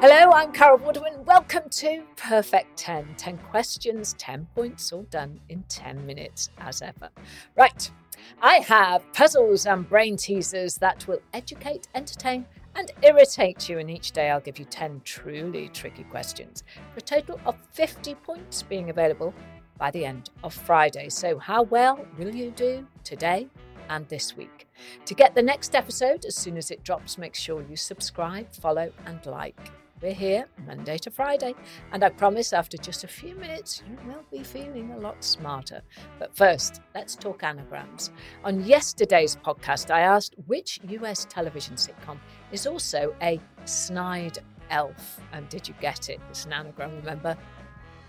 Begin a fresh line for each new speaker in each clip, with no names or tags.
Hello, I'm Carol Vorderman. Welcome to Perfect 10. 10 questions, 10 points, all done in 10 minutes as ever. Right, I have puzzles and brain teasers that will educate, entertain, and irritate you. And each day I'll give you 10 truly tricky questions for a total of 50 points being available by the end of Friday. So, how well will you do today and this week? To get the next episode as soon as it drops, make sure you subscribe, follow, and like. We're here Monday to Friday, and I promise after just a few minutes you will be feeling a lot smarter. But first, let's talk anagrams. On yesterday's podcast, I asked which US television sitcom is also a snide elf. And did you get it? It's an anagram, remember?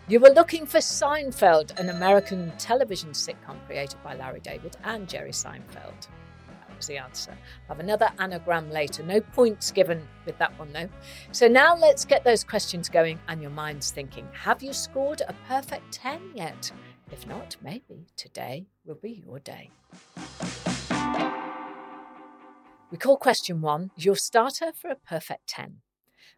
You were looking for Seinfeld, an American television sitcom created by Larry David and Jerry Seinfeld. Was the answer. I'll have another anagram later. No points given with that one, though. So now let's get those questions going and your minds thinking. Have you scored a perfect 10 yet? If not, maybe today will be your day. We call question one your starter for a perfect 10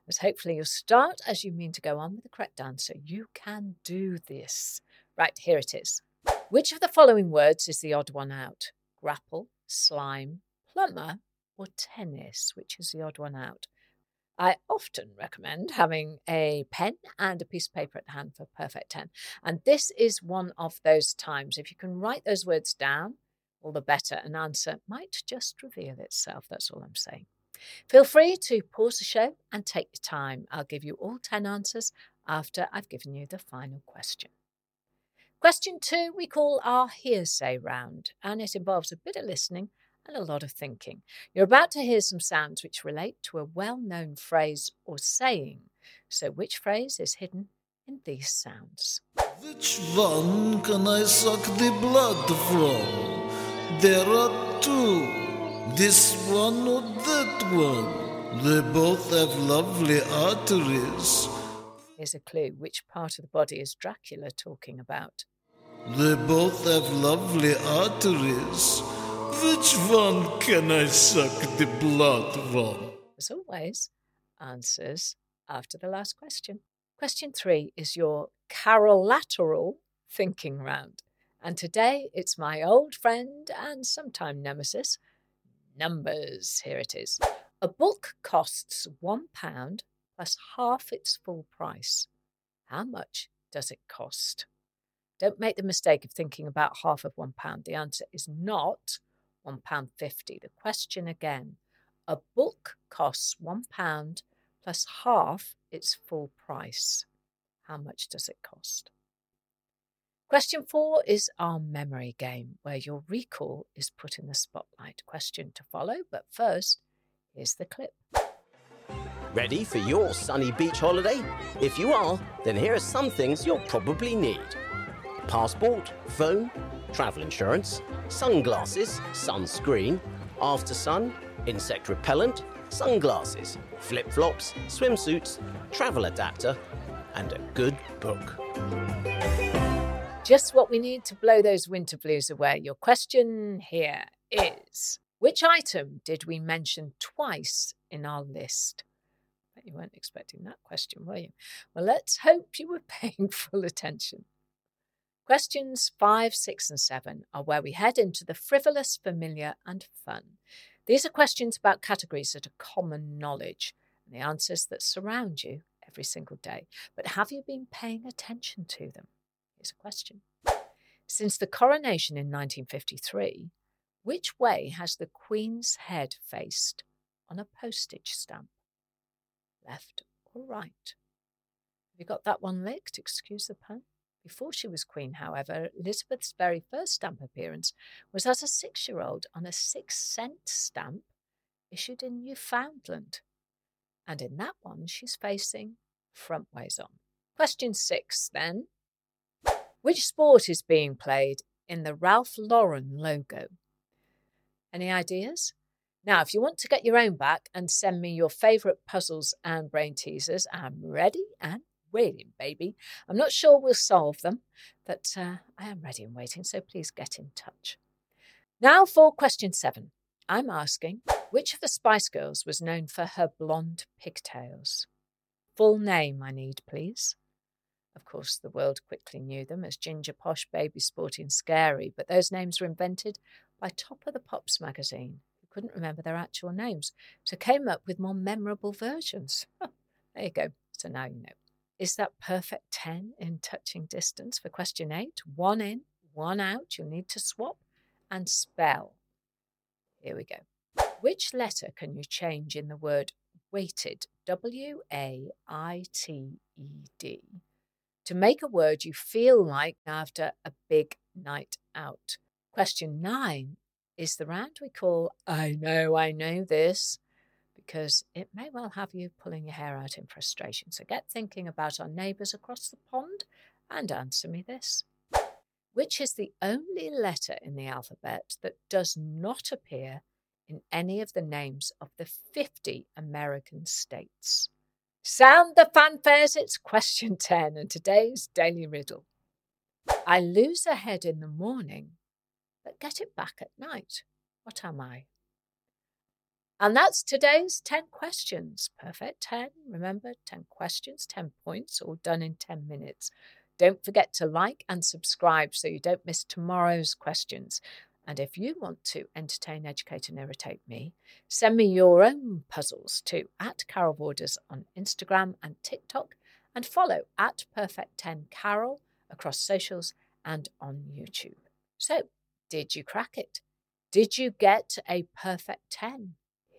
as hopefully you'll start as you mean to go on with the correct answer. You can do this. Right, here it is. Which of the following words is the odd one out? Grapple, slime, plumber, or tennis? Which is the odd one out? I often recommend having a pen and a piece of paper at hand for perfect 10. And this is one of those times. If you can write those words down, all the better. An answer might just reveal itself. That's all I'm saying. Feel free to pause the show and take your time. I'll give you all 10 answers after I've given you the final question. Question two, we call our hearsay round, and it involves a bit of listening and a lot of thinking. You're about to hear some sounds which relate to a well known phrase or saying. So, which phrase is hidden in these sounds?
Which one can I suck the blood from? There are two. This one or that one. They both have lovely arteries.
Here's a clue which part of the body is Dracula talking about?
They both have lovely arteries. Which one can I suck the blood from?
As always, answers after the last question. Question three is your carolateral thinking round. And today it's my old friend and sometime nemesis, numbers. Here it is. A book costs one pound plus half its full price. How much does it cost? Don't make the mistake of thinking about half of one pound. The answer is not one pound fifty. The question again. A book costs one pound plus half its full price. How much does it cost? Question four is our memory game, where your recall is put in the spotlight. Question to follow, but first, here's the clip.
Ready for your sunny beach holiday? If you are, then here are some things you'll probably need passport, phone, travel insurance, sunglasses, sunscreen, after sun, insect repellent, sunglasses, flip flops, swimsuits, travel adapter, and a good book.
Just what we need to blow those winter blues away. Your question here is Which item did we mention twice in our list? You weren't expecting that question, were you? Well, let's hope you were paying full attention. Questions five, six, and seven are where we head into the frivolous, familiar, and fun. These are questions about categories that are common knowledge and the answers that surround you every single day. But have you been paying attention to them? Here's a question. Since the coronation in 1953, which way has the Queen's head faced on a postage stamp? Left or right? Have you got that one licked? Excuse the pun. Before she was Queen, however, Elizabeth's very first stamp appearance was as a six year old on a six cent stamp issued in Newfoundland. And in that one, she's facing frontways on. Question six, then. Which sport is being played in the Ralph Lauren logo? Any ideas? Now, if you want to get your own back and send me your favourite puzzles and brain teasers, I'm ready and waiting, baby. I'm not sure we'll solve them, but uh, I am ready and waiting, so please get in touch. Now for question seven. I'm asking which of the Spice Girls was known for her blonde pigtails? Full name, I need, please. Of course, the world quickly knew them as Ginger Posh, Baby Sporty, and Scary, but those names were invented by Top of the Pops magazine, who couldn't remember their actual names, so came up with more memorable versions. there you go. So now you know. Is that perfect 10 in touching distance for question 8? One in, one out. You'll need to swap and spell. Here we go. Which letter can you change in the word weighted? W A I T E D. To make a word you feel like after a big night out. Question nine is the round we call I know, I know this, because it may well have you pulling your hair out in frustration. So get thinking about our neighbours across the pond and answer me this. Which is the only letter in the alphabet that does not appear in any of the names of the 50 American states? Sound the fanfares, it's question 10 and today's daily riddle. I lose a head in the morning but get it back at night. What am I? And that's today's 10 questions. Perfect 10. Remember, 10 questions, 10 points, all done in 10 minutes. Don't forget to like and subscribe so you don't miss tomorrow's questions. And if you want to entertain, educate, and irritate me, send me your own puzzles to at Carol Vorders on Instagram and TikTok, and follow at Perfect10 Carol across socials and on YouTube. So did you crack it? Did you get a perfect 10?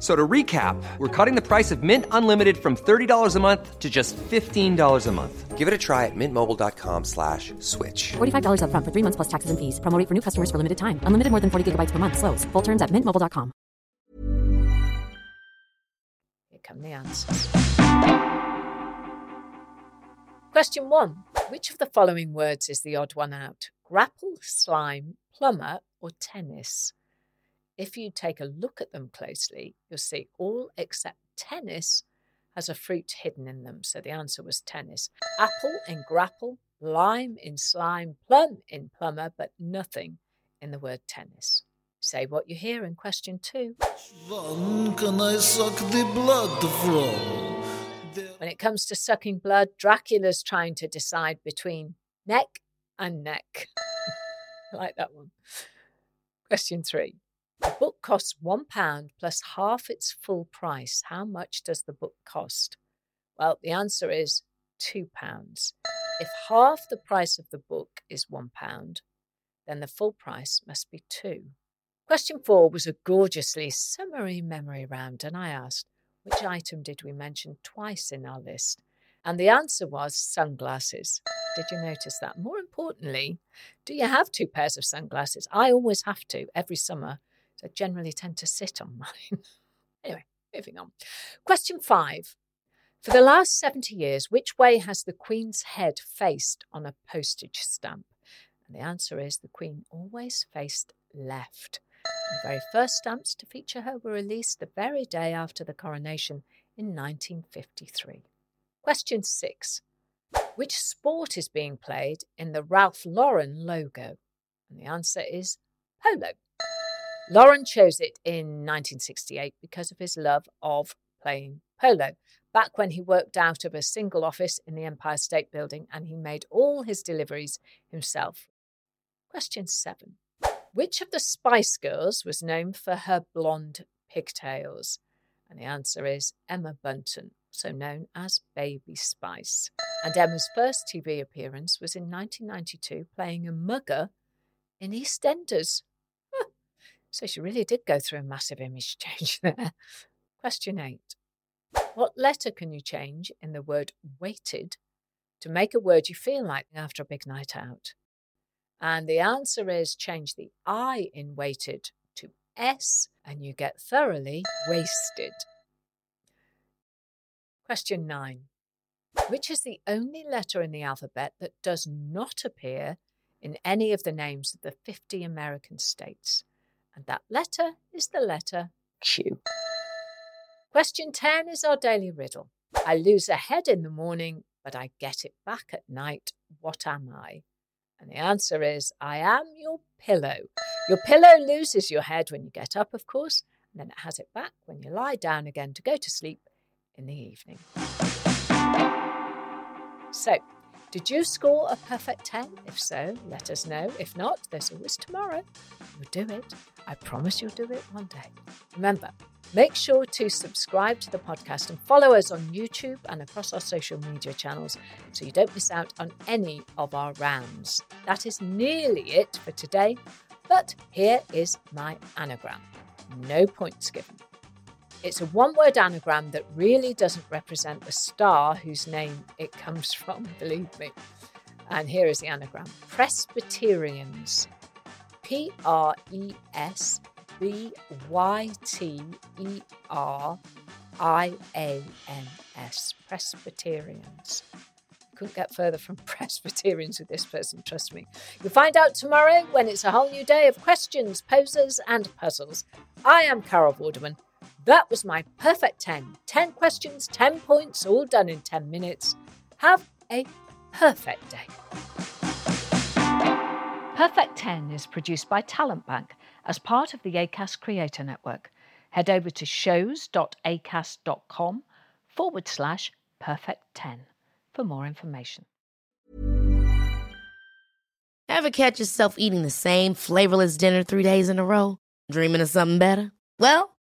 So to recap, we're cutting the price of Mint Unlimited from $30 a month to just $15 a month. Give it a try at mintmobile.com slash switch.
$45 upfront for three months plus taxes and fees. Promote for new customers for limited time. Unlimited more than 40 gigabytes per month. Slows. Full terms at mintmobile.com.
Here come the answers. Question one. Which of the following words is the odd one out? Grapple, slime, plumber, or tennis? If you take a look at them closely, you'll see all except tennis has a fruit hidden in them. So the answer was tennis. Apple in grapple, lime in slime, plum in plumber, but nothing in the word tennis. Say what you hear in question two.
One can I suck the blood from?
When it comes to sucking blood, Dracula's trying to decide between neck and neck. I like that one. Question three. The book costs £1 plus half its full price. How much does the book cost? Well, the answer is £2. If half the price of the book is £1, then the full price must be 2 Question four was a gorgeously summery memory round, and I asked, which item did we mention twice in our list? And the answer was sunglasses. Did you notice that? More importantly, do you have two pairs of sunglasses? I always have to every summer I generally tend to sit on mine. anyway, moving on. Question five. For the last 70 years, which way has the Queen's head faced on a postage stamp? And the answer is the Queen always faced left. The very first stamps to feature her were released the very day after the coronation in 1953. Question six. Which sport is being played in the Ralph Lauren logo? And the answer is polo. Lauren chose it in 1968 because of his love of playing polo. Back when he worked out of a single office in the Empire State Building and he made all his deliveries himself. Question seven Which of the Spice Girls was known for her blonde pigtails? And the answer is Emma Bunton, also known as Baby Spice. And Emma's first TV appearance was in 1992, playing a mugger in EastEnders. So she really did go through a massive image change there. Question eight What letter can you change in the word weighted to make a word you feel like after a big night out? And the answer is change the I in weighted to S and you get thoroughly wasted. Question nine Which is the only letter in the alphabet that does not appear in any of the names of the 50 American states? And that letter is the letter Q. Question 10 is our daily riddle. I lose a head in the morning, but I get it back at night. What am I? And the answer is I am your pillow. Your pillow loses your head when you get up, of course, and then it has it back when you lie down again to go to sleep in the evening. So, did you score a perfect 10? If so, let us know. If not, there's always tomorrow. You'll do it. I promise you'll do it one day. Remember, make sure to subscribe to the podcast and follow us on YouTube and across our social media channels so you don't miss out on any of our rounds. That is nearly it for today, but here is my anagram. No points given. It's a one word anagram that really doesn't represent the star whose name it comes from, believe me. And here is the anagram Presbyterians. P R E S B Y T E R I A N S. Presbyterians. Couldn't get further from Presbyterians with this person, trust me. You'll find out tomorrow when it's a whole new day of questions, poses, and puzzles. I am Carol Vorderman. That was my perfect 10. 10 questions, 10 points, all done in 10 minutes. Have a perfect day. Perfect 10 is produced by Talent Bank as part of the ACAST Creator Network. Head over to shows.acast.com forward slash perfect 10 for more information.
Ever catch yourself eating the same flavorless dinner three days in a row? Dreaming of something better? Well,